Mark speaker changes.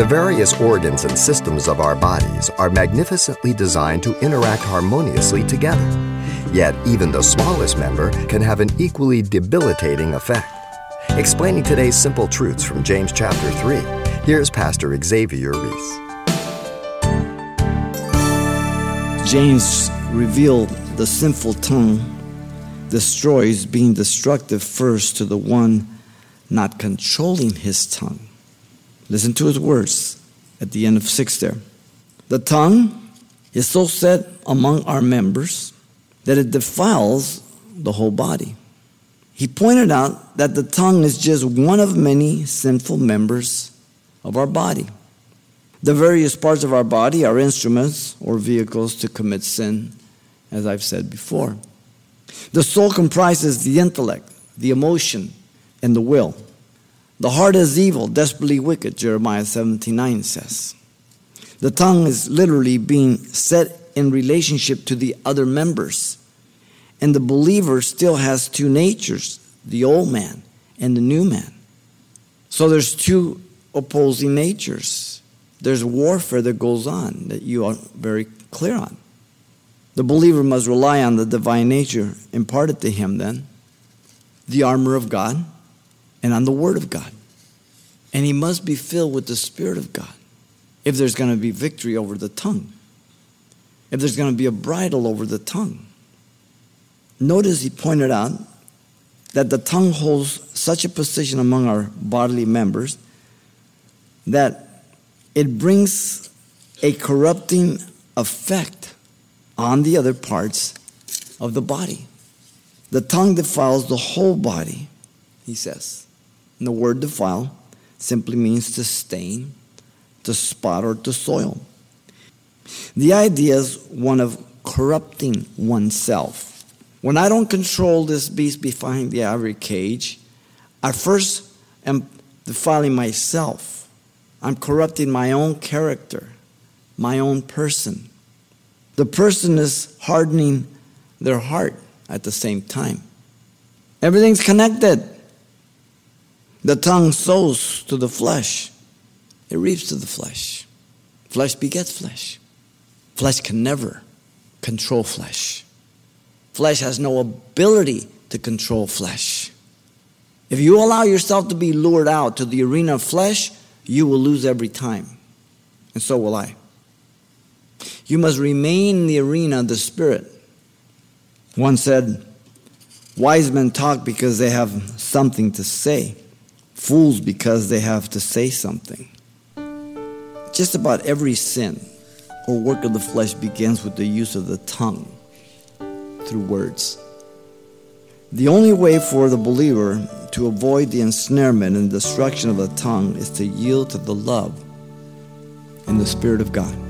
Speaker 1: The various organs and systems of our bodies are magnificently designed to interact harmoniously together. Yet, even the smallest member can have an equally debilitating effect. Explaining today's simple truths from James chapter 3, here's Pastor Xavier Ries.
Speaker 2: James revealed the sinful tongue destroys, being destructive first to the one not controlling his tongue. Listen to his words at the end of 6 there. The tongue is so set among our members that it defiles the whole body. He pointed out that the tongue is just one of many sinful members of our body. The various parts of our body are instruments or vehicles to commit sin, as I've said before. The soul comprises the intellect, the emotion, and the will. The heart is evil, desperately wicked, Jeremiah 79 says. The tongue is literally being set in relationship to the other members. And the believer still has two natures the old man and the new man. So there's two opposing natures. There's warfare that goes on that you are very clear on. The believer must rely on the divine nature imparted to him, then, the armor of God, and on the Word of God. And he must be filled with the Spirit of God if there's going to be victory over the tongue, if there's going to be a bridle over the tongue. Notice he pointed out that the tongue holds such a position among our bodily members that it brings a corrupting effect on the other parts of the body. The tongue defiles the whole body, he says. And the word defile simply means to stain, to spot, or to soil. The idea is one of corrupting oneself. When I don't control this beast behind the ivory cage, I first am defiling myself. I'm corrupting my own character, my own person the person is hardening their heart at the same time. Everything's connected. The tongue sows to the flesh, it reaps to the flesh. Flesh begets flesh. Flesh can never control flesh. Flesh has no ability to control flesh. If you allow yourself to be lured out to the arena of flesh, you will lose every time. And so will I. You must remain in the arena of the Spirit. One said, Wise men talk because they have something to say, fools because they have to say something. Just about every sin or work of the flesh begins with the use of the tongue through words. The only way for the believer to avoid the ensnarement and destruction of the tongue is to yield to the love and the Spirit of God.